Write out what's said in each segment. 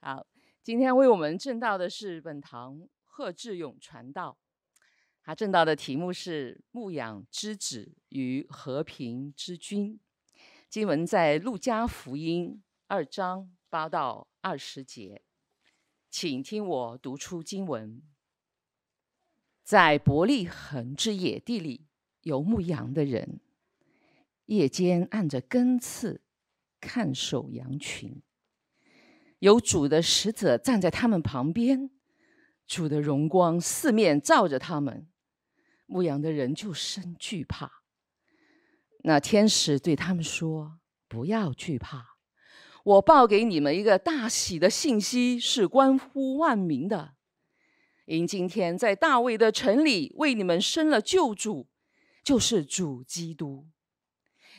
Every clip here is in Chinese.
好，今天为我们证道的是本堂贺志勇传道，他证道的题目是“牧养之子与和平之君”。经文在路加福音二章八到二十节，请听我读出经文。在伯利恒之野地里，有牧羊的人，夜间按着更次看守羊群。有主的使者站在他们旁边，主的荣光四面照着他们，牧羊的人就生惧怕。那天使对他们说：“不要惧怕，我报给你们一个大喜的信息，是关乎万民的。因今天在大卫的城里为你们生了救主，就是主基督。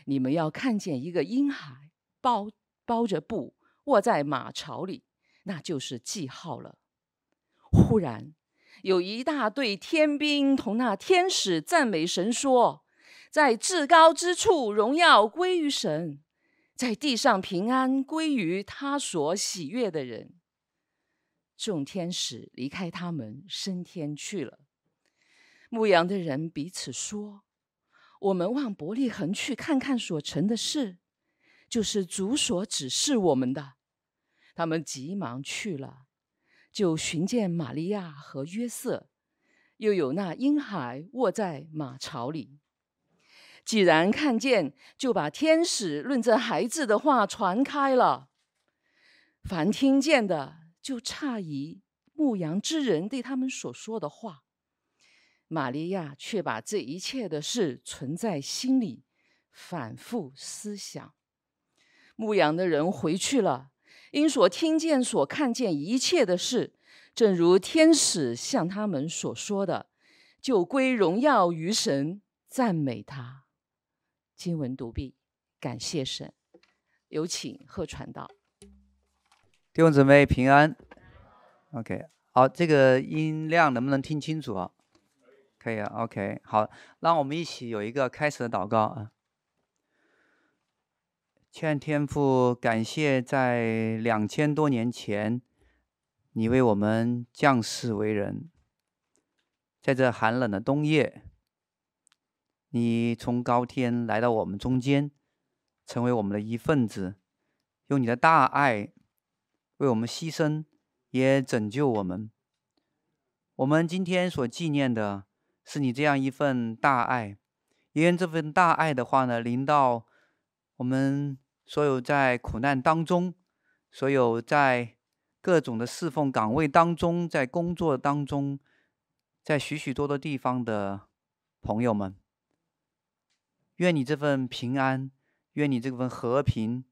你们要看见一个婴孩包包着布。”卧在马槽里，那就是记号了。忽然，有一大队天兵同那天使赞美神，说：“在至高之处，荣耀归于神；在地上，平安归于他所喜悦的人。”众天使离开他们，升天去了。牧羊的人彼此说：“我们往伯利恒去，看看所成的事，就是主所指示我们的。”他们急忙去了，就寻见玛利亚和约瑟，又有那婴孩卧在马槽里。既然看见，就把天使论这孩子的话传开了。凡听见的，就诧异牧羊之人对他们所说的话。玛利亚却把这一切的事存在心里，反复思想。牧羊的人回去了。因所听见、所看见一切的事，正如天使向他们所说的，就归荣耀于神，赞美他。经文读毕，感谢神。有请贺传道。弟兄姊妹平安。OK，好，这个音量能不能听清楚啊？可以啊。OK，好，让我们一起有一个开始的祷告啊。欠天父感谢，在两千多年前，你为我们降世为人，在这寒冷的冬夜，你从高天来到我们中间，成为我们的一份子，用你的大爱为我们牺牲，也拯救我们。我们今天所纪念的是你这样一份大爱，也愿这份大爱的话呢，临到。我们所有在苦难当中，所有在各种的侍奉岗位当中，在工作当中，在许许多多地方的朋友们，愿你这份平安，愿你这份和平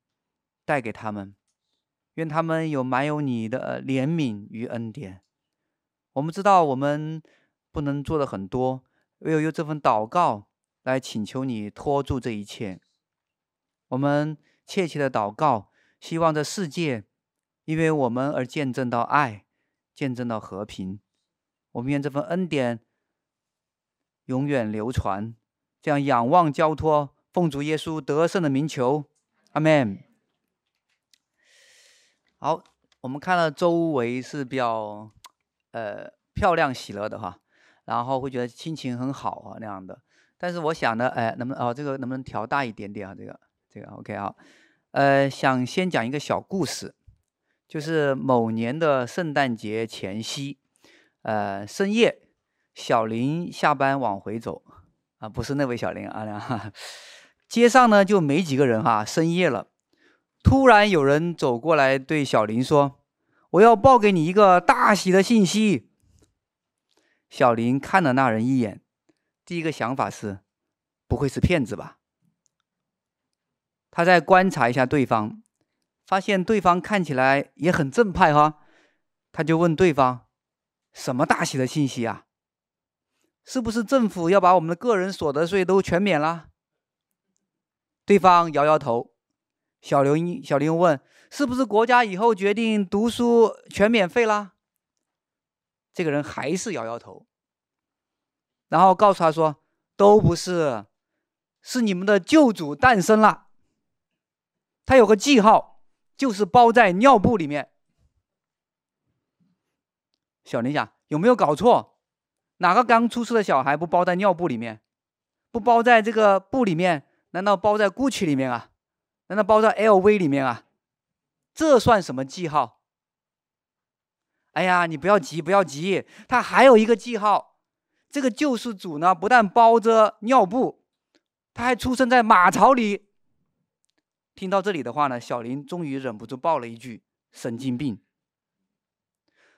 带给他们，愿他们有满有你的怜悯与恩典。我们知道我们不能做的很多，唯有用这份祷告来请求你托住这一切。我们切切的祷告，希望这世界因为我们而见证到爱，见证到和平。我们愿这份恩典永远流传。这样仰望交托，奉主耶稣得胜的名求，阿门。好，我们看到周围是比较呃漂亮喜乐的哈，然后会觉得心情很好啊那样的。但是我想呢，哎，能不能哦这个能不能调大一点点啊这个？这个 OK 啊，呃，想先讲一个小故事，就是某年的圣诞节前夕，呃，深夜，小林下班往回走，啊，不是那位小林啊，街上呢就没几个人哈，深夜了，突然有人走过来对小林说：“我要报给你一个大喜的信息。”小林看了那人一眼，第一个想法是，不会是骗子吧？他再观察一下对方，发现对方看起来也很正派哈，他就问对方：“什么大喜的信息啊？是不是政府要把我们的个人所得税都全免了？”对方摇摇头。小刘小林问：“是不是国家以后决定读书全免费啦？”这个人还是摇摇头，然后告诉他说：“都不是，是你们的救主诞生了。”他有个记号，就是包在尿布里面。小林想，有没有搞错？哪个刚出世的小孩不包在尿布里面？不包在这个布里面？难道包在 Gucci 里面啊？难道包在 LV 里面啊？这算什么记号？哎呀，你不要急，不要急，他还有一个记号。这个救世主呢，不但包着尿布，他还出生在马槽里。听到这里的话呢，小林终于忍不住爆了一句：“神经病！”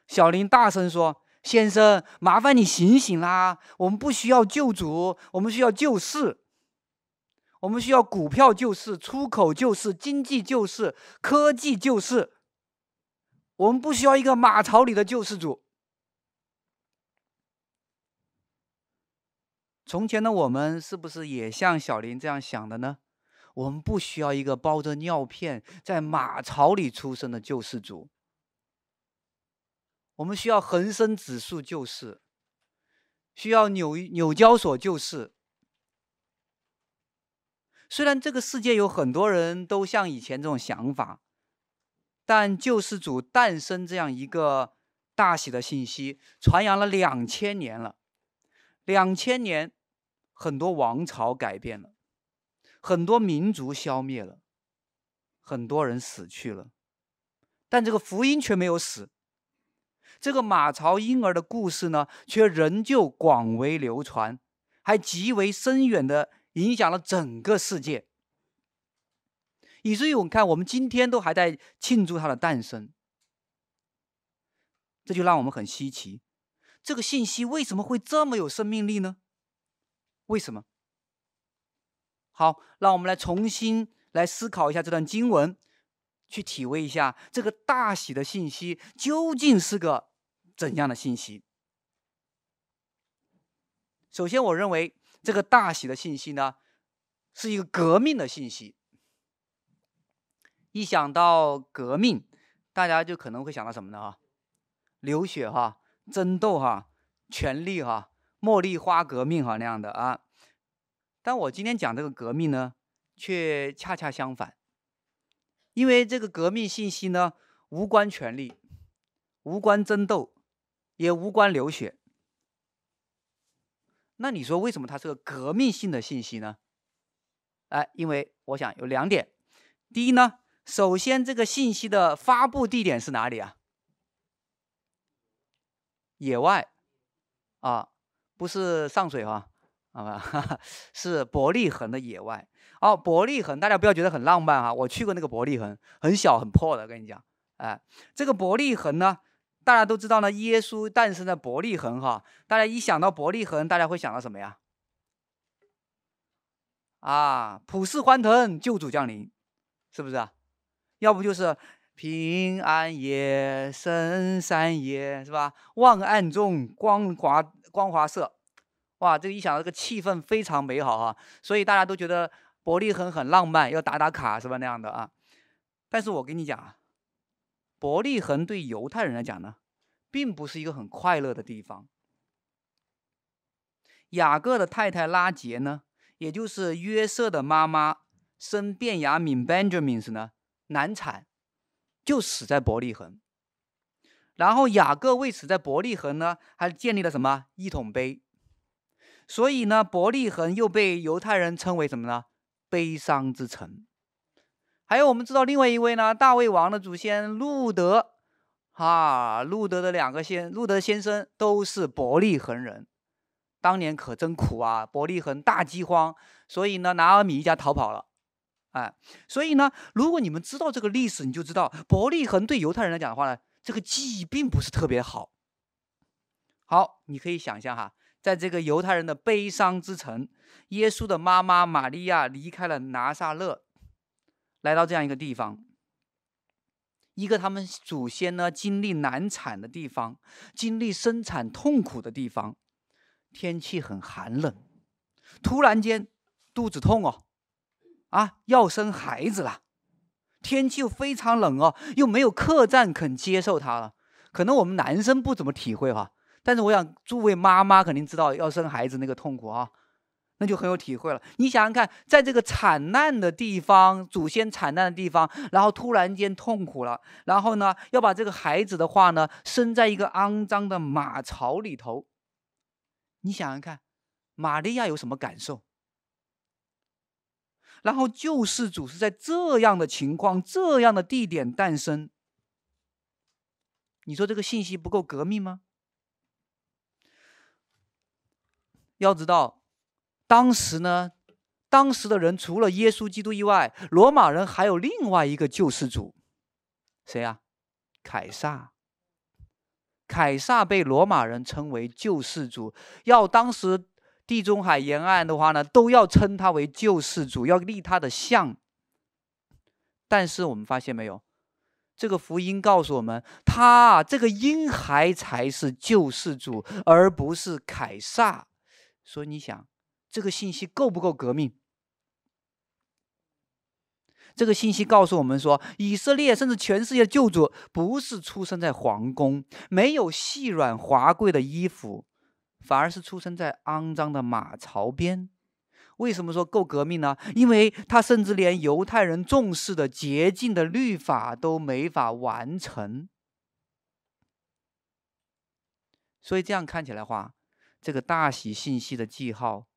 小林大声说：“先生，麻烦你醒醒啦！我们不需要救主，我们需要救世。我们需要股票救世、出口救世、经济救世、科技救世。我们不需要一个马槽里的救世主。”从前的我们是不是也像小林这样想的呢？我们不需要一个包着尿片在马槽里出生的救世主，我们需要恒生指数救世，需要纽纽交所救世。虽然这个世界有很多人都像以前这种想法，但救世主诞生这样一个大喜的信息传扬了两千年了，两千年。很多王朝改变了，很多民族消灭了，很多人死去了，但这个福音却没有死。这个马槽婴儿的故事呢，却仍旧广为流传，还极为深远的影响了整个世界。以至于我们看，我们今天都还在庆祝他的诞生，这就让我们很稀奇，这个信息为什么会这么有生命力呢？为什么？好，让我们来重新来思考一下这段经文，去体会一下这个大喜的信息究竟是个怎样的信息。首先，我认为这个大喜的信息呢，是一个革命的信息。一想到革命，大家就可能会想到什么呢？哈，流血哈，争斗哈，权力哈。茉莉花革命哈那样的啊，但我今天讲这个革命呢，却恰恰相反，因为这个革命信息呢，无关权力，无关争斗，也无关流血。那你说为什么它是个革命性的信息呢？哎，因为我想有两点。第一呢，首先这个信息的发布地点是哪里啊？野外啊。不是上水哈，好吧，是伯利恒的野外。哦，伯利恒，大家不要觉得很浪漫哈，我去过那个伯利恒，很小很破的，跟你讲，哎，这个伯利恒呢，大家都知道呢，耶稣诞生在伯利恒哈，大家一想到伯利恒，大家会想到什么呀？啊，普世欢腾，救主降临，是不是啊？要不就是平安夜，圣山夜，是吧？望暗中光华。光华色，哇！这个一想到这个气氛非常美好哈，所以大家都觉得伯利恒很浪漫，要打打卡是吧？那样的啊。但是我跟你讲啊，伯利恒对犹太人来讲呢，并不是一个很快乐的地方。雅各的太太拉杰呢，也就是约瑟的妈妈，生便雅悯 Benjamin 呢，难产，就死在伯利恒。然后雅各为此在伯利恒呢，还建立了什么一统碑？所以呢，伯利恒又被犹太人称为什么呢？悲伤之城。还有我们知道另外一位呢，大卫王的祖先路德，啊，路德的两个先，路德先生都是伯利恒人。当年可真苦啊，伯利恒大饥荒，所以呢，拿俄米一家逃跑了。哎，所以呢，如果你们知道这个历史，你就知道伯利恒对犹太人来讲的话呢。这个记忆并不是特别好。好，你可以想象哈，在这个犹太人的悲伤之城，耶稣的妈妈玛利亚离开了拿撒勒，来到这样一个地方，一个他们祖先呢经历难产的地方，经历生产痛苦的地方，天气很寒冷，突然间肚子痛哦，啊，要生孩子了。天气又非常冷哦，又没有客栈肯接受他了。可能我们男生不怎么体会哈，但是我想诸位妈妈肯定知道要生孩子那个痛苦啊。那就很有体会了。你想想看，在这个惨难的地方，祖先惨难的地方，然后突然间痛苦了，然后呢，要把这个孩子的话呢，生在一个肮脏的马槽里头。你想想看，玛利亚有什么感受？然后救世主是在这样的情况、这样的地点诞生。你说这个信息不够革命吗？要知道，当时呢，当时的人除了耶稣基督以外，罗马人还有另外一个救世主，谁呀？凯撒。凯撒被罗马人称为救世主，要当时地中海沿岸的话呢，都要称他为救世主，要立他的像。但是我们发现没有，这个福音告诉我们，他这个婴孩才是救世主，而不是凯撒。所以你想，这个信息够不够革命？这个信息告诉我们说，以色列甚至全世界的救主不是出生在皇宫，没有细软华贵的衣服，反而是出生在肮脏的马槽边。为什么说够革命呢？因为他甚至连犹太人重视的洁净的律法都没法完成。所以这样看起来话。这个大喜信息的记号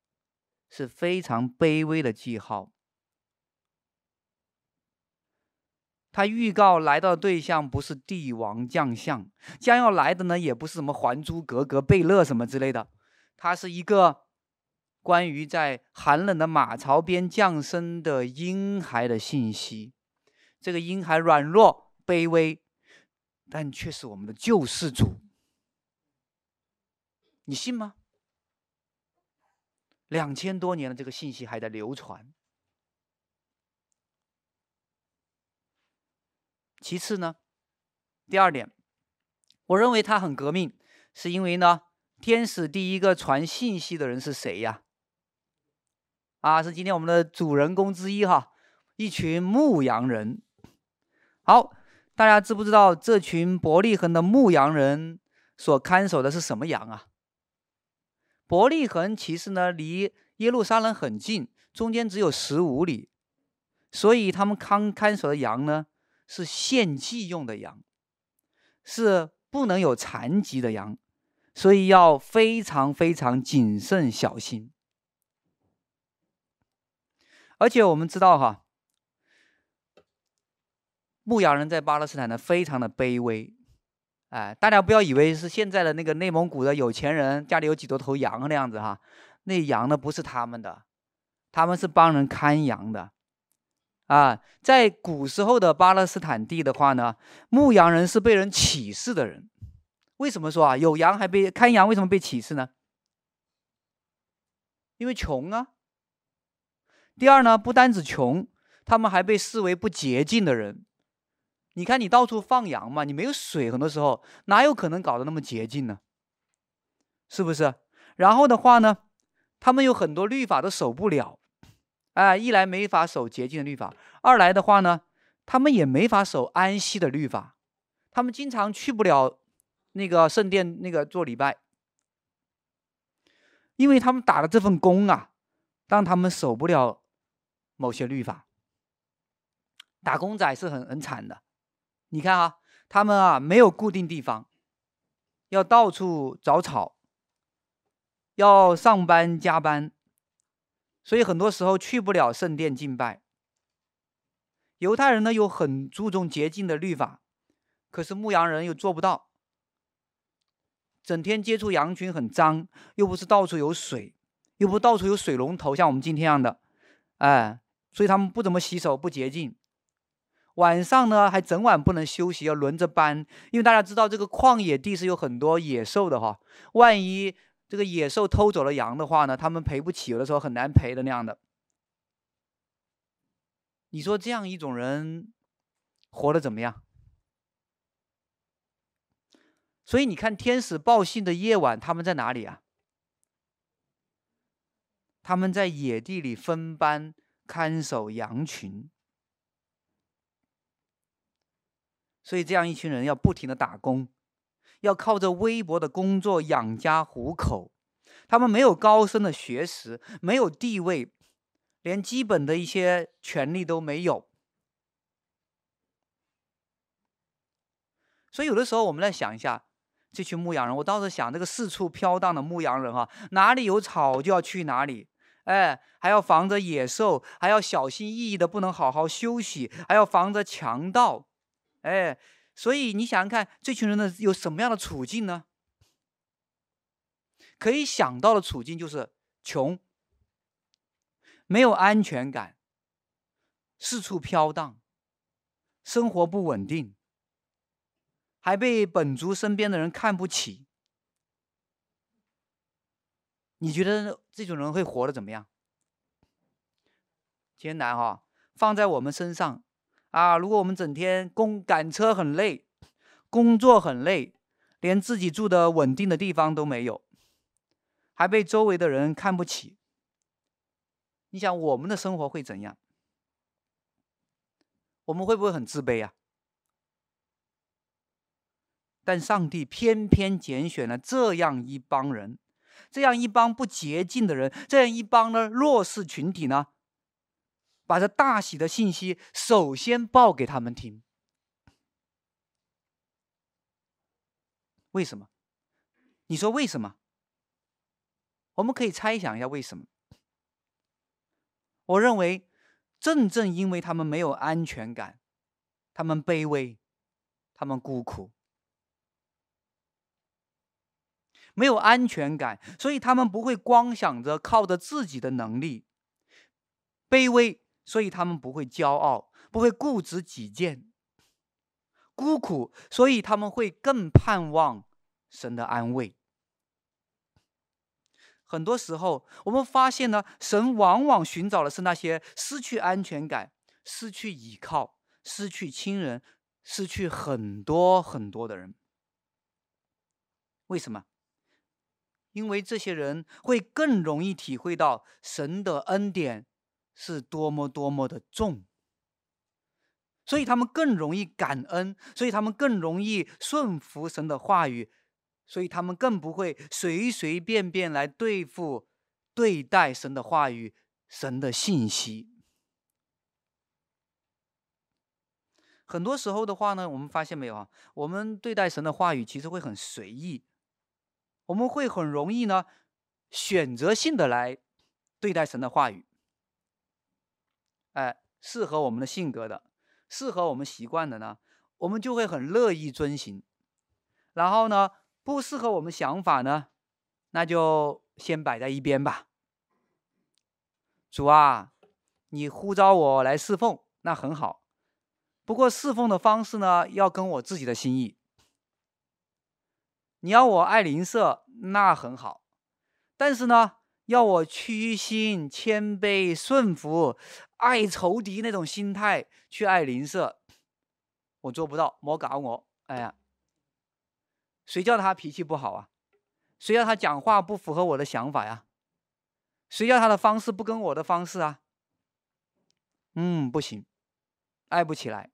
是非常卑微的记号。他预告来到的对象不是帝王将相，将要来的呢也不是什么《还珠格格》、贝勒什么之类的，他是一个关于在寒冷的马槽边降生的婴孩的信息。这个婴孩软弱卑微，但却是我们的救世主。你信吗？两千多年了，这个信息还在流传。其次呢，第二点，我认为他很革命，是因为呢，天使第一个传信息的人是谁呀？啊，是今天我们的主人公之一哈，一群牧羊人。好，大家知不知道这群伯利恒的牧羊人所看守的是什么羊啊？伯利恒其实呢，离耶路撒冷很近，中间只有十五里，所以他们看看守的羊呢，是献祭用的羊，是不能有残疾的羊，所以要非常非常谨慎小心。而且我们知道哈，牧羊人在巴勒斯坦呢，非常的卑微。哎，大家不要以为是现在的那个内蒙古的有钱人家里有几多头羊那样子哈，那羊呢不是他们的，他们是帮人看羊的。啊，在古时候的巴勒斯坦地的话呢，牧羊人是被人歧视的人。为什么说啊？有羊还被看羊，为什么被歧视呢？因为穷啊。第二呢，不单止穷，他们还被视为不洁净的人。你看，你到处放羊嘛，你没有水，很多时候哪有可能搞得那么洁净呢？是不是？然后的话呢，他们有很多律法都守不了，哎，一来没法守洁净的律法，二来的话呢，他们也没法守安息的律法，他们经常去不了那个圣殿那个做礼拜，因为他们打了这份工啊，让他们守不了某些律法，打工仔是很很惨的。你看啊，他们啊没有固定地方，要到处找草，要上班加班，所以很多时候去不了圣殿敬拜。犹太人呢又很注重洁净的律法，可是牧羊人又做不到，整天接触羊群很脏，又不是到处有水，又不到处有水龙头，像我们今天样的，哎，所以他们不怎么洗手，不洁净。晚上呢，还整晚不能休息，要轮着班，因为大家知道这个旷野地是有很多野兽的哈。万一这个野兽偷走了羊的话呢，他们赔不起，有的时候很难赔的那样的。你说这样一种人活得怎么样？所以你看，天使报信的夜晚，他们在哪里啊？他们在野地里分班看守羊群。所以这样一群人要不停的打工，要靠着微薄的工作养家糊口。他们没有高深的学识，没有地位，连基本的一些权利都没有。所以有的时候我们来想一下，这群牧羊人，我倒是想这个四处飘荡的牧羊人哈，哪里有草就要去哪里。哎，还要防着野兽，还要小心翼翼的，不能好好休息，还要防着强盗。哎，所以你想想看，这群人呢有什么样的处境呢？可以想到的处境就是穷，没有安全感，四处飘荡，生活不稳定，还被本族身边的人看不起。你觉得这种人会活得怎么样？艰难哈，放在我们身上啊！如果我们整天工赶车很累，工作很累，连自己住的稳定的地方都没有，还被周围的人看不起，你想我们的生活会怎样？我们会不会很自卑啊？但上帝偏偏拣选了这样一帮人。这样一帮不洁净的人，这样一帮呢弱势群体呢，把这大喜的信息首先报给他们听。为什么？你说为什么？我们可以猜想一下为什么。我认为，正正因为他们没有安全感，他们卑微，他们孤苦。没有安全感，所以他们不会光想着靠着自己的能力；卑微，所以他们不会骄傲，不会固执己见；孤苦，所以他们会更盼望神的安慰。很多时候，我们发现呢，神往往寻找的是那些失去安全感、失去依靠、失去亲人、失去很多很多的人。为什么？因为这些人会更容易体会到神的恩典是多么多么的重，所以他们更容易感恩，所以他们更容易顺服神的话语，所以他们更不会随随便便来对付、对待神的话语、神的信息。很多时候的话呢，我们发现没有啊？我们对待神的话语其实会很随意。我们会很容易呢，选择性的来对待神的话语，哎，适合我们的性格的，适合我们习惯的呢，我们就会很乐意遵行。然后呢，不适合我们想法呢，那就先摆在一边吧。主啊，你呼召我来侍奉，那很好。不过侍奉的方式呢，要跟我自己的心意。你要我爱邻舍，那很好，但是呢，要我屈心、谦卑、顺服、爱仇敌那种心态去爱邻舍，我做不到。莫搞我，哎呀，谁叫他脾气不好啊？谁叫他讲话不符合我的想法呀？谁叫他的方式不跟我的方式啊？嗯，不行，爱不起来，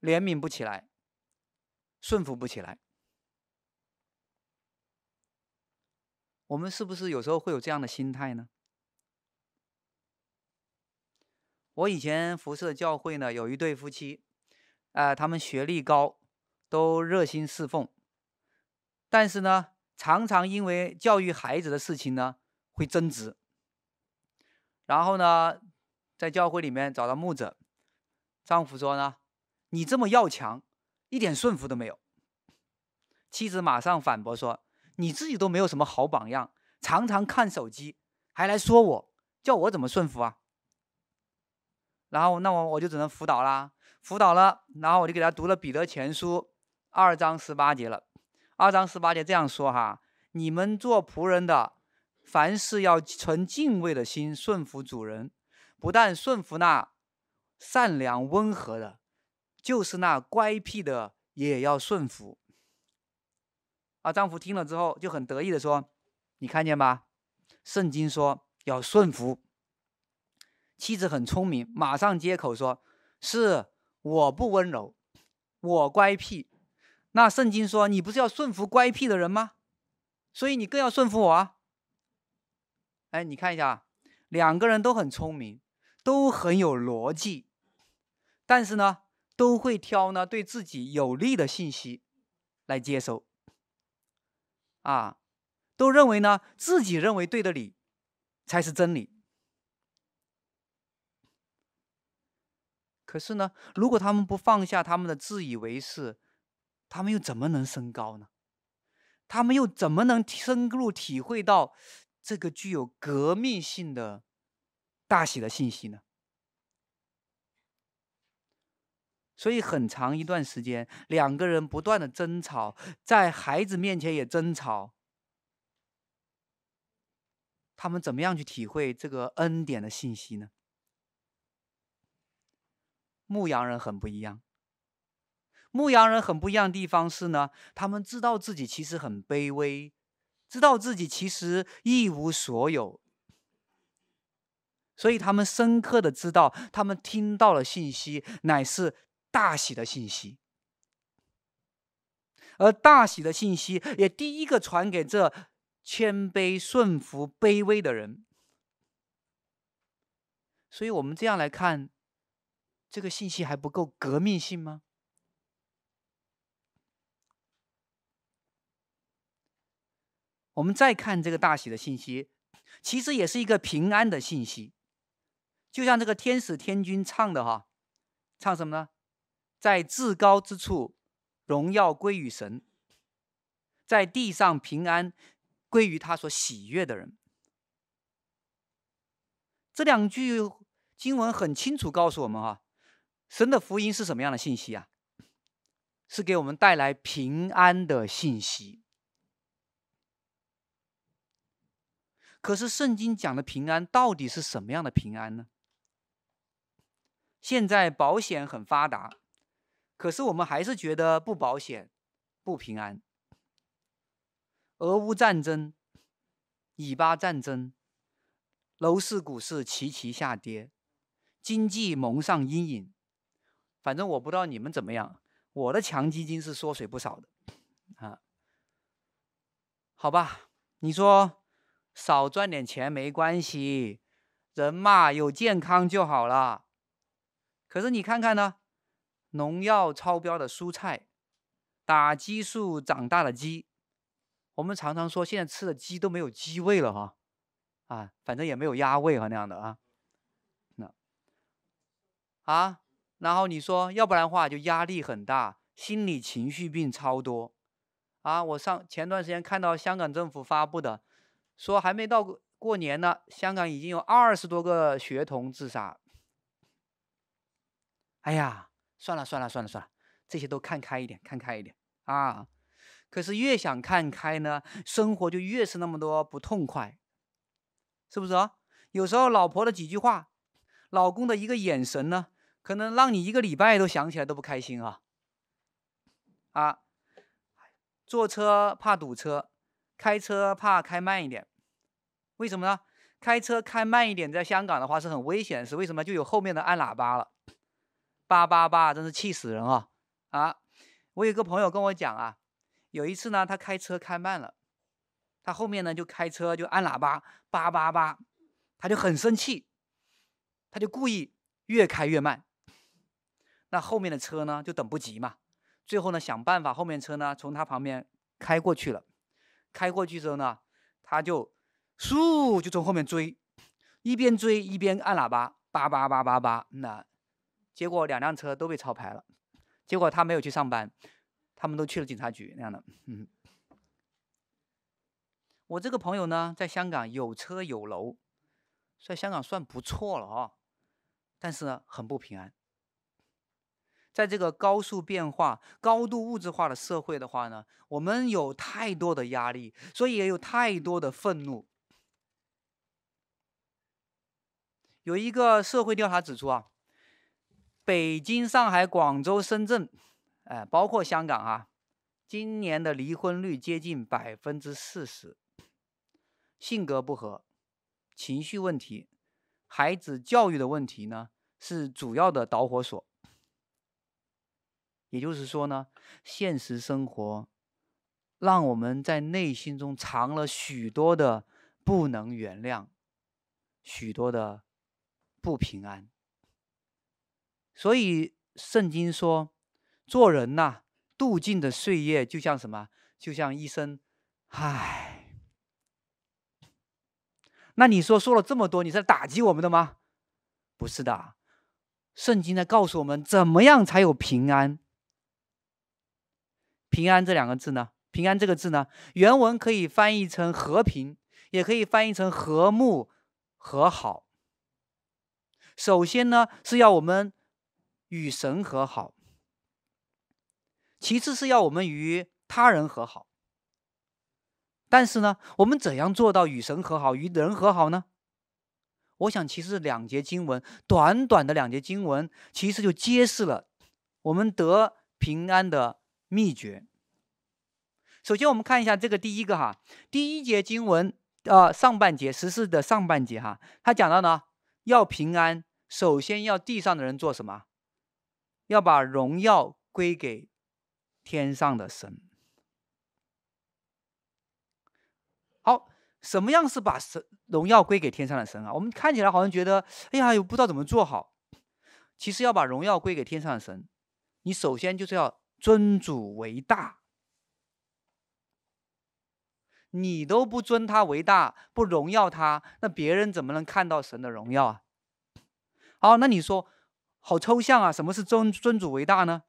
怜悯不起来，顺服不起来。我们是不是有时候会有这样的心态呢？我以前服侍的教会呢，有一对夫妻，啊、呃，他们学历高，都热心侍奉，但是呢，常常因为教育孩子的事情呢，会争执。然后呢，在教会里面找到牧者，丈夫说呢：“你这么要强，一点顺服都没有。”妻子马上反驳说。你自己都没有什么好榜样，常常看手机，还来说我，叫我怎么顺服啊？然后那我我就只能辅导啦，辅导了，然后我就给他读了彼得前书二章十八节了。二章十八节这样说哈：你们做仆人的，凡事要存敬畏的心顺服主人，不但顺服那善良温和的，就是那乖僻的也要顺服。啊，丈夫听了之后就很得意的说：“你看见吧，圣经说要顺服。”妻子很聪明，马上接口说：“是我不温柔，我乖僻。那圣经说你不是要顺服乖僻的人吗？所以你更要顺服我啊。”哎，你看一下，两个人都很聪明，都很有逻辑，但是呢，都会挑呢对自己有利的信息来接收。啊，都认为呢自己认为对的理才是真理。可是呢，如果他们不放下他们的自以为是，他们又怎么能升高呢？他们又怎么能深入体会到这个具有革命性的大喜的信息呢？所以很长一段时间，两个人不断的争吵，在孩子面前也争吵。他们怎么样去体会这个恩典的信息呢？牧羊人很不一样。牧羊人很不一样的地方是呢，他们知道自己其实很卑微，知道自己其实一无所有，所以他们深刻的知道，他们听到了信息乃是大喜的信息，而大喜的信息也第一个传给这谦卑顺服卑微的人。所以我们这样来看。这个信息还不够革命性吗？我们再看这个大喜的信息，其实也是一个平安的信息。就像这个天使天军唱的哈，唱什么呢？在至高之处，荣耀归于神；在地上平安归于他所喜悦的人。这两句经文很清楚告诉我们哈。神的福音是什么样的信息啊？是给我们带来平安的信息。可是圣经讲的平安到底是什么样的平安呢？现在保险很发达，可是我们还是觉得不保险、不平安。俄乌战争、以巴战争、楼市、股市齐齐下跌，经济蒙上阴影。反正我不知道你们怎么样，我的强基金是缩水不少的，啊，好吧，你说少赚点钱没关系，人嘛有健康就好了。可是你看看呢，农药超标的蔬菜，打激素长大的鸡，我们常常说现在吃的鸡都没有鸡味了哈，啊，反正也没有鸭味和那样的啊，那，啊。然后你说，要不然的话就压力很大，心理情绪病超多，啊！我上前段时间看到香港政府发布的，说还没到过年呢，香港已经有二十多个学童自杀。哎呀，算了算了算了算了，这些都看开一点，看开一点啊！可是越想看开呢，生活就越是那么多不痛快，是不是啊？有时候老婆的几句话，老公的一个眼神呢？可能让你一个礼拜都想起来都不开心啊！啊，坐车怕堵车，开车怕开慢一点，为什么呢？开车开慢一点，在香港的话是很危险，是为什么？就有后面的按喇叭了，叭叭叭，真是气死人啊！啊，我有个朋友跟我讲啊，有一次呢，他开车开慢了，他后面呢就开车就按喇叭，叭叭叭，他就很生气，他就故意越开越慢。那后面的车呢，就等不及嘛，最后呢，想办法后面车呢从他旁边开过去了，开过去之后呢，他就嗖就从后面追，一边追一边按喇叭，叭叭叭叭叭，那结果两辆车都被抄牌了，结果他没有去上班，他们都去了警察局那样的。嗯，我这个朋友呢，在香港有车有楼，在香港算不错了啊，但是呢，很不平安。在这个高速变化、高度物质化的社会的话呢，我们有太多的压力，所以也有太多的愤怒。有一个社会调查指出啊，北京、上海、广州、深圳，哎，包括香港啊，今年的离婚率接近百分之四十。性格不合、情绪问题、孩子教育的问题呢，是主要的导火索。也就是说呢，现实生活让我们在内心中藏了许多的不能原谅、许多的不平安。所以圣经说，做人呐、度尽的岁月就像什么？就像一声“唉”。那你说说了这么多，你是在打击我们的吗？不是的，圣经在告诉我们怎么样才有平安。平安这两个字呢？平安这个字呢？原文可以翻译成和平，也可以翻译成和睦、和好。首先呢，是要我们与神和好；其次是要我们与他人和好。但是呢，我们怎样做到与神和好、与人和好呢？我想，其实两节经文，短短的两节经文，其实就揭示了我们得平安的秘诀。首先，我们看一下这个第一个哈，第一节经文，呃，上半节十四的上半节哈，他讲到呢，要平安，首先要地上的人做什么？要把荣耀归给天上的神。好，什么样是把神荣耀归给天上的神啊？我们看起来好像觉得，哎呀，又不知道怎么做好。其实要把荣耀归给天上的神，你首先就是要尊主为大。你都不尊他为大，不荣耀他，那别人怎么能看到神的荣耀啊？好，那你说好抽象啊？什么是尊尊主为大呢？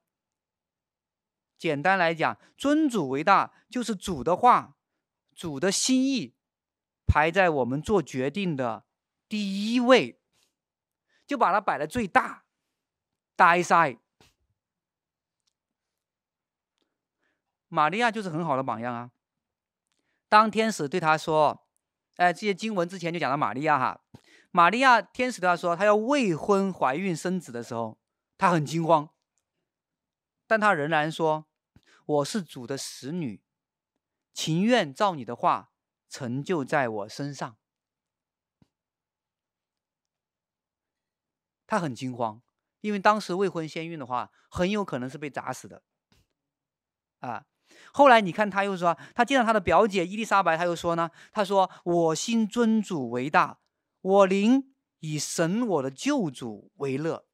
简单来讲，尊主为大就是主的话。主的心意排在我们做决定的第一位，就把它摆在最大，大一塞。玛利亚就是很好的榜样啊。当天使对他说：“哎，这些经文之前就讲到玛利亚哈，玛利亚天使对他说，他要未婚怀孕生子的时候，他很惊慌，但他仍然说：我是主的使女。”情愿照你的话成就在我身上。他很惊慌，因为当时未婚先孕的话，很有可能是被砸死的。啊，后来你看他又说，他见到他的表姐伊丽莎白，他又说呢，他说：“我心尊主为大，我灵以神我的救主为乐。”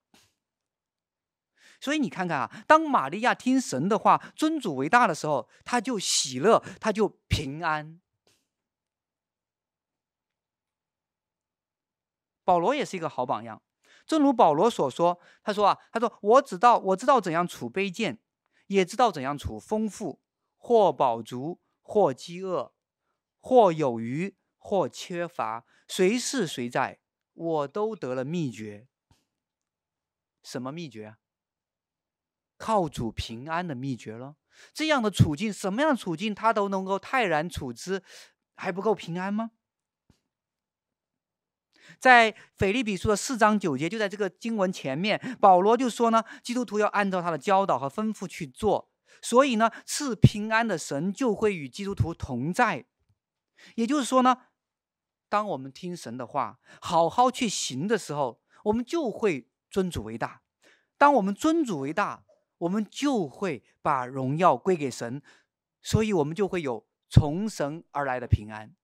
所以你看看啊，当玛利亚听神的话，尊主为大的时候，他就喜乐，他就平安。保罗也是一个好榜样，正如保罗所说，他说啊，他说我知道，我知道怎样处卑贱，也知道怎样处丰富，或饱足，或饥饿，或有余，或缺乏，随是随在，我都得了秘诀。什么秘诀啊？靠主平安的秘诀了，这样的处境，什么样的处境，他都能够泰然处之，还不够平安吗？在腓立比书的四章九节，就在这个经文前面，保罗就说呢，基督徒要按照他的教导和吩咐去做，所以呢，赐平安的神就会与基督徒同在。也就是说呢，当我们听神的话，好好去行的时候，我们就会尊主为大。当我们尊主为大，我们就会把荣耀归给神，所以我们就会有从神而来的平安。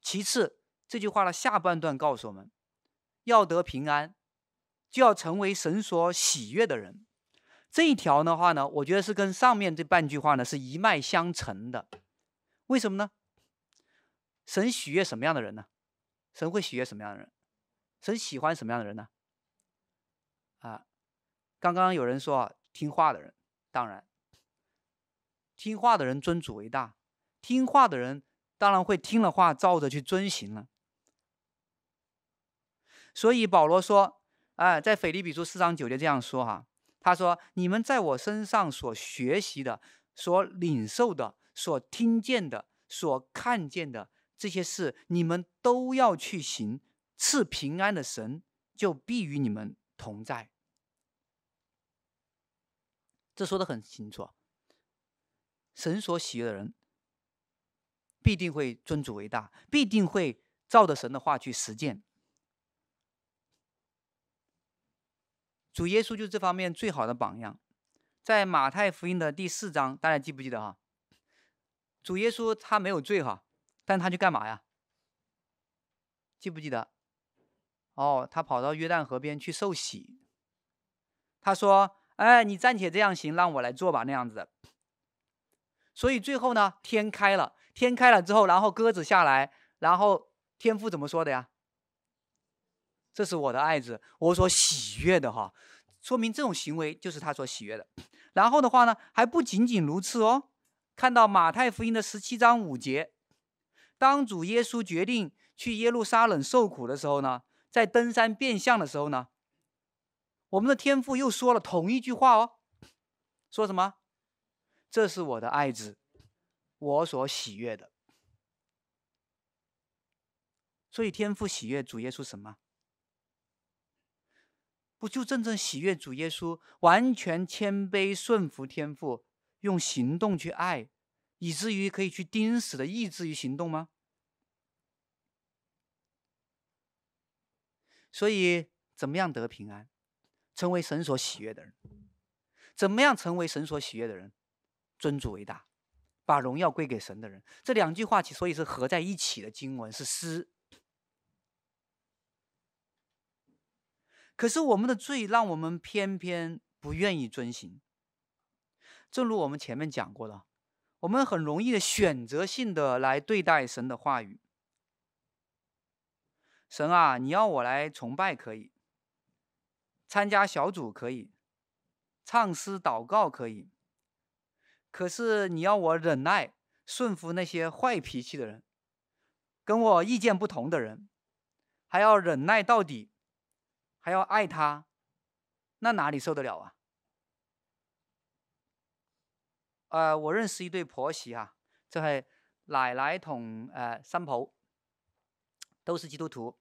其次，这句话的下半段告诉我们，要得平安，就要成为神所喜悦的人。这一条的话呢，我觉得是跟上面这半句话呢是一脉相承的。为什么呢？神喜悦什么样的人呢？神会喜悦什么样的人？神喜欢什么样的人呢？啊，刚刚有人说听话的人，当然听话的人尊主为大，听话的人当然会听了话照着去遵行了。所以保罗说，哎，在腓立比书四章九节这样说哈，他说：“你们在我身上所学习的、所领受的、所听见的、所看见的这些事，你们都要去行，赐平安的神就必与你们。”同在，这说的很清楚。神所喜悦的人，必定会尊主为大，必定会照着神的话去实践。主耶稣就是这方面最好的榜样。在马太福音的第四章，大家记不记得哈？主耶稣他没有罪哈，但他去干嘛呀？记不记得？哦，他跑到约旦河边去受洗。他说：“哎，你暂且这样行，让我来做吧，那样子。”所以最后呢，天开了，天开了之后，然后鸽子下来，然后天父怎么说的呀？这是我的爱子，我所喜悦的哈，说明这种行为就是他所喜悦的。然后的话呢，还不仅仅如此哦，看到马太福音的十七章五节，当主耶稣决定去耶路撒冷受苦的时候呢，在登山变相的时候呢，我们的天父又说了同一句话哦，说什么？这是我的爱子，我所喜悦的。所以天父喜悦主耶稣什么？不就真正喜悦主耶稣，完全谦卑顺服天父，用行动去爱，以至于可以去钉死的意志于行动吗？所以，怎么样得平安，成为神所喜悦的人？怎么样成为神所喜悦的人？尊主为大，把荣耀归给神的人。这两句话其，所以是合在一起的经文，是诗。可是我们的罪让我们偏偏不愿意遵行。正如我们前面讲过的，我们很容易的选择性的来对待神的话语。神啊，你要我来崇拜可以，参加小组可以，唱诗祷告可以。可是你要我忍耐、顺服那些坏脾气的人，跟我意见不同的人，还要忍耐到底，还要爱他，那哪里受得了啊？呃，我认识一对婆媳啊，这系奶奶同呃三婆，都是基督徒。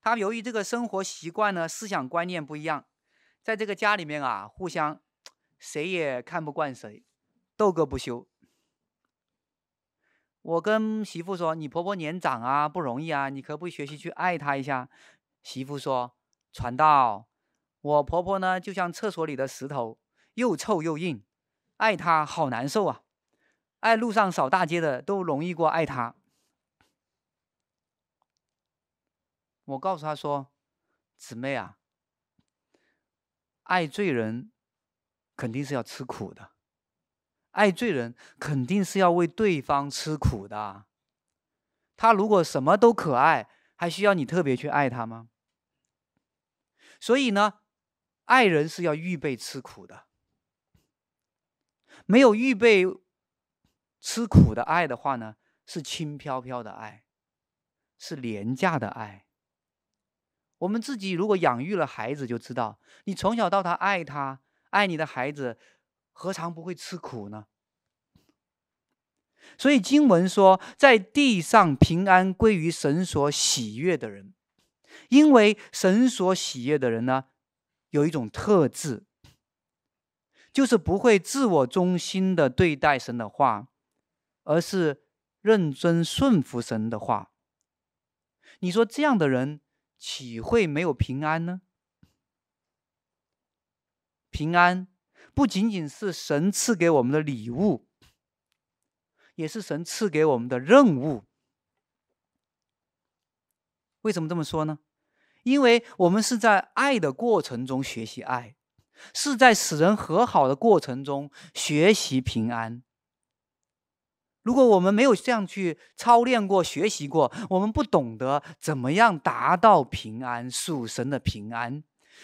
他由于这个生活习惯呢、思想观念不一样，在这个家里面啊，互相谁也看不惯谁。斗个不休。我跟媳妇说：“你婆婆年长啊，不容易啊，你可不可以学习去爱她一下？”媳妇说：“传道，我婆婆呢，就像厕所里的石头，又臭又硬，爱她好难受啊。爱路上扫大街的都容易过爱她。”我告诉她说：“姊妹啊，爱罪人肯定是要吃苦的。”爱罪人肯定是要为对方吃苦的。他如果什么都可爱，还需要你特别去爱他吗？所以呢，爱人是要预备吃苦的。没有预备吃苦的爱的话呢，是轻飘飘的爱，是廉价的爱。我们自己如果养育了孩子，就知道，你从小到大爱他，爱你的孩子。何尝不会吃苦呢？所以经文说，在地上平安归于神所喜悦的人，因为神所喜悦的人呢，有一种特质，就是不会自我中心的对待神的话，而是认真顺服神的话。你说这样的人岂会没有平安呢？平安。不仅仅是神赐给我们的礼物，也是神赐给我们的任务。为什么这么说呢？因为我们是在爱的过程中学习爱，是在使人和好的过程中学习平安。如果我们没有这样去操练过、学习过，我们不懂得怎么样达到平安，属神的平安。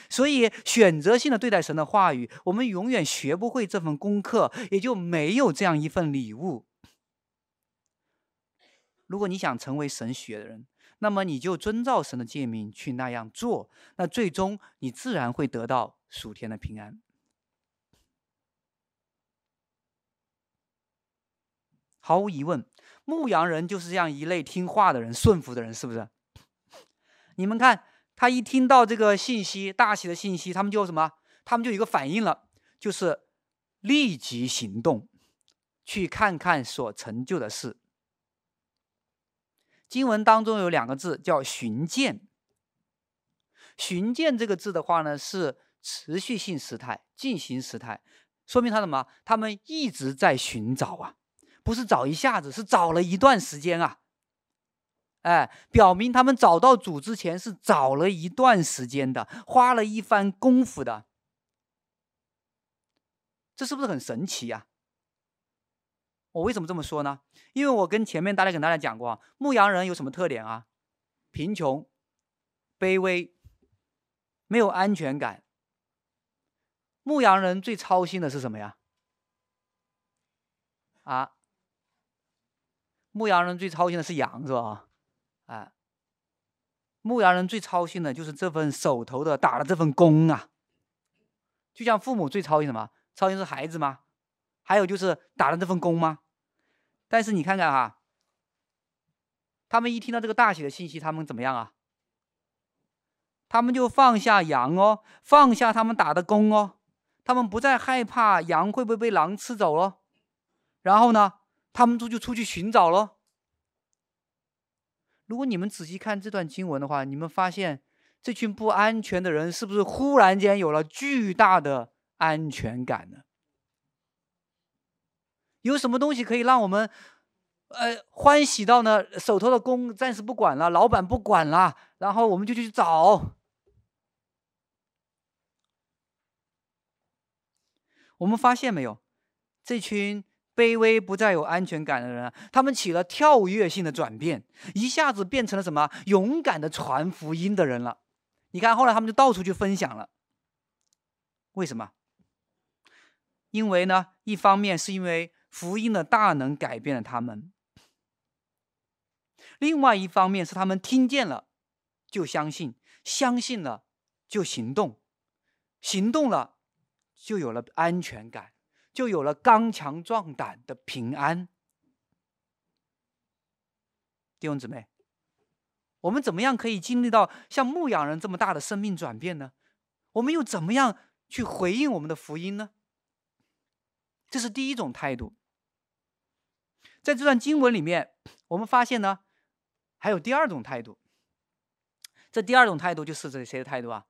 所以，选择性的对待神的话语，我们永远学不会这份功课，也就没有这样一份礼物。如果你想成为神学的人，那么你就遵照神的诫命去那样做，那最终你自然会得到属天的平安。毫无疑问，牧羊人就是这样一类听话的人、顺服的人，是不是？你们看。他一听到这个信息，大喜的信息，他们就什么？他们就有一个反应了，就是立即行动，去看看所成就的事。经文当中有两个字叫“寻见”，“寻见”这个字的话呢，是持续性时态、进行时态，说明他什么？他们一直在寻找啊，不是找一下子，是找了一段时间啊。哎，表明他们找到主之前是找了一段时间的，花了一番功夫的。这是不是很神奇呀？我为什么这么说呢？因为我跟前面大家跟大家讲过，牧羊人有什么特点啊？贫穷、卑微、没有安全感。牧羊人最操心的是什么呀？啊？牧羊人最操心的是羊，是吧？啊，牧羊人最操心的就是这份手头的打的这份工啊。就像父母最操心什么？操心是孩子吗？还有就是打的这份工吗？但是你看看哈，他们一听到这个大喜的信息，他们怎么样啊？他们就放下羊哦，放下他们打的工哦，他们不再害怕羊会不会被狼吃走了。然后呢，他们就就出去寻找了。如果你们仔细看这段经文的话，你们发现这群不安全的人是不是忽然间有了巨大的安全感呢？有什么东西可以让我们呃欢喜到呢？手头的工暂时不管了，老板不管了，然后我们就去找。我们发现没有，这群。卑微不再有安全感的人，他们起了跳跃性的转变，一下子变成了什么？勇敢的传福音的人了。你看，后来他们就到处去分享了。为什么？因为呢，一方面是因为福音的大能改变了他们，另外一方面是他们听见了就相信，相信了就行动，行动了就有了安全感。就有了刚强壮胆的平安。弟兄姊妹，我们怎么样可以经历到像牧羊人这么大的生命转变呢？我们又怎么样去回应我们的福音呢？这是第一种态度。在这段经文里面，我们发现呢，还有第二种态度。这第二种态度就是这谁的态度啊？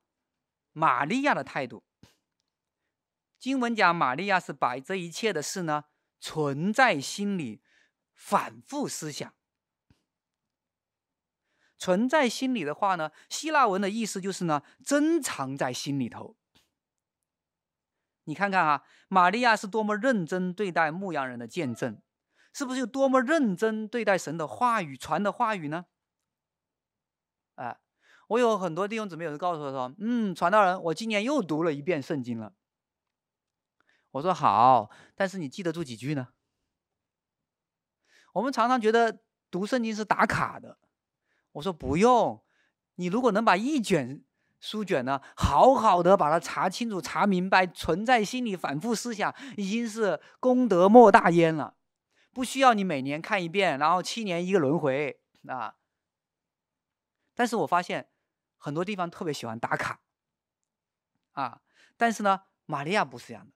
玛利亚的态度。经文讲，玛利亚是把这一切的事呢，存在心里，反复思想。存在心里的话呢，希腊文的意思就是呢，珍藏在心里头。你看看啊，玛利亚是多么认真对待牧羊人的见证，是不是有多么认真对待神的话语传的话语呢？哎，我有很多弟兄姊妹有人告诉我说，嗯，传道人，我今年又读了一遍圣经了。我说好，但是你记得住几句呢？我们常常觉得读圣经是打卡的。我说不用，你如果能把一卷书卷呢，好好的把它查清楚、查明白，存在心里，反复思想，已经是功德莫大焉了。不需要你每年看一遍，然后七年一个轮回啊。但是我发现很多地方特别喜欢打卡啊，但是呢，玛利亚不是这样的。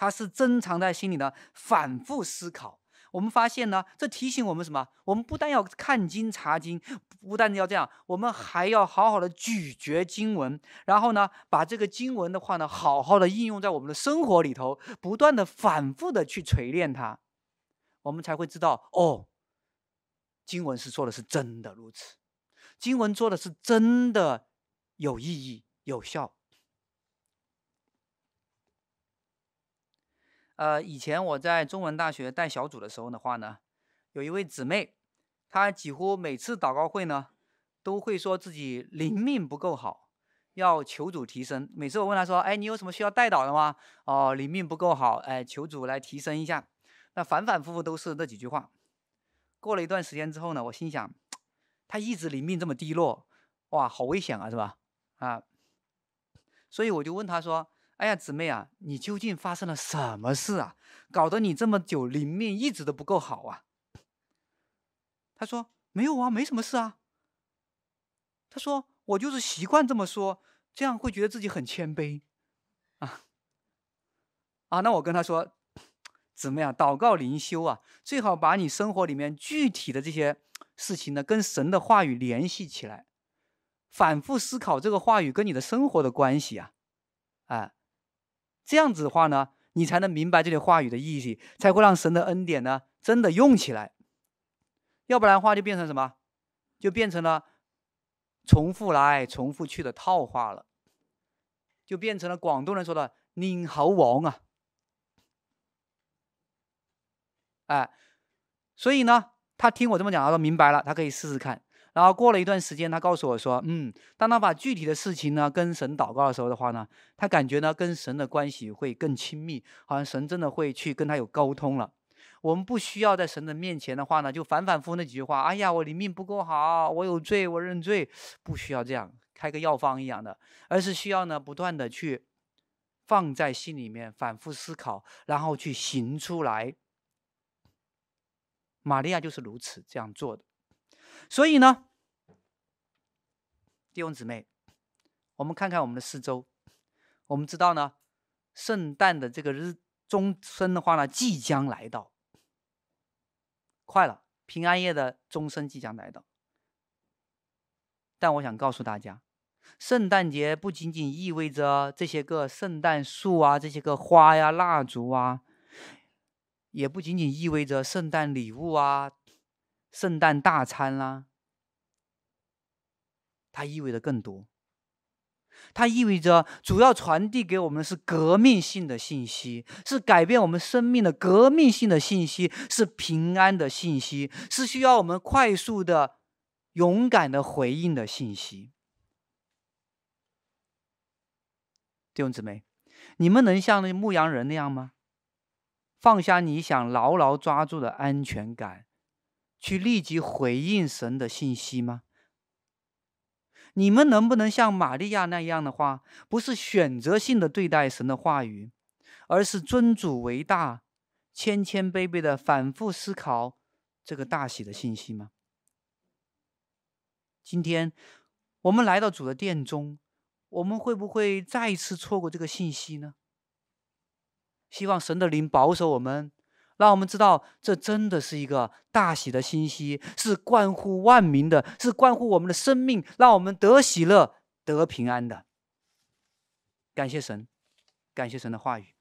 他是珍藏在心里的，反复思考。我们发现呢，这提醒我们什么？我们不但要看经查经，不但要这样，我们还要好好的咀嚼经文，然后呢，把这个经文的话呢，好好的应用在我们的生活里头，不断的反复的去锤炼它，我们才会知道哦，经文是说的是真的如此，经文说的是真的有意义有效。呃，以前我在中文大学带小组的时候的话呢，有一位姊妹，她几乎每次祷告会呢，都会说自己灵命不够好，要求主提升。每次我问她说：“哎，你有什么需要代祷的吗？”哦，灵命不够好，哎，求主来提升一下。那反反复复都是那几句话。过了一段时间之后呢，我心想，她一直灵命这么低落，哇，好危险啊，是吧？啊，所以我就问她说。哎呀，姊妹啊，你究竟发生了什么事啊？搞得你这么久灵命一直都不够好啊？他说没有啊，没什么事啊。他说我就是习惯这么说，这样会觉得自己很谦卑啊。啊，那我跟他说，姊妹啊，祷告灵修啊，最好把你生活里面具体的这些事情呢，跟神的话语联系起来，反复思考这个话语跟你的生活的关系啊，啊。这样子的话呢，你才能明白这些话语的意义，才会让神的恩典呢真的用起来，要不然的话就变成什么？就变成了重复来重复去的套话了，就变成了广东人说的“拧好王”啊！哎，所以呢，他听我这么讲，他说明白了，他可以试试看。然后过了一段时间，他告诉我说：“嗯，当他把具体的事情呢跟神祷告的时候的话呢，他感觉呢跟神的关系会更亲密，好像神真的会去跟他有沟通了。我们不需要在神的面前的话呢，就反反复复那几句话。哎呀，我灵命不够好，我有罪，我认罪，不需要这样开个药方一样的，而是需要呢不断的去放在心里面，反复思考，然后去行出来。玛利亚就是如此这样做的。”所以呢，弟兄姊妹，我们看看我们的四周，我们知道呢，圣诞的这个日钟声的话呢，即将来到，快了，平安夜的钟声即将来到。但我想告诉大家，圣诞节不仅仅意味着这些个圣诞树啊，这些个花呀、蜡烛啊，也不仅仅意味着圣诞礼物啊。圣诞大餐啦、它意味着更多。它意味着主要传递给我们的是革命性的信息，是改变我们生命的革命性的信息，是平安的信息，是需要我们快速的、勇敢的回应的信息。弟兄姊妹，你们能像那牧羊人那样吗？放下你想牢牢抓住的安全感。去立即回应神的信息吗？你们能不能像玛利亚那样的话，不是选择性的对待神的话语，而是尊主为大，谦谦卑卑的反复思考这个大喜的信息吗？今天我们来到主的殿中，我们会不会再一次错过这个信息呢？希望神的灵保守我们。让我们知道，这真的是一个大喜的信息，是关乎万民的，是关乎我们的生命，让我们得喜乐、得平安的。感谢神，感谢神的话语。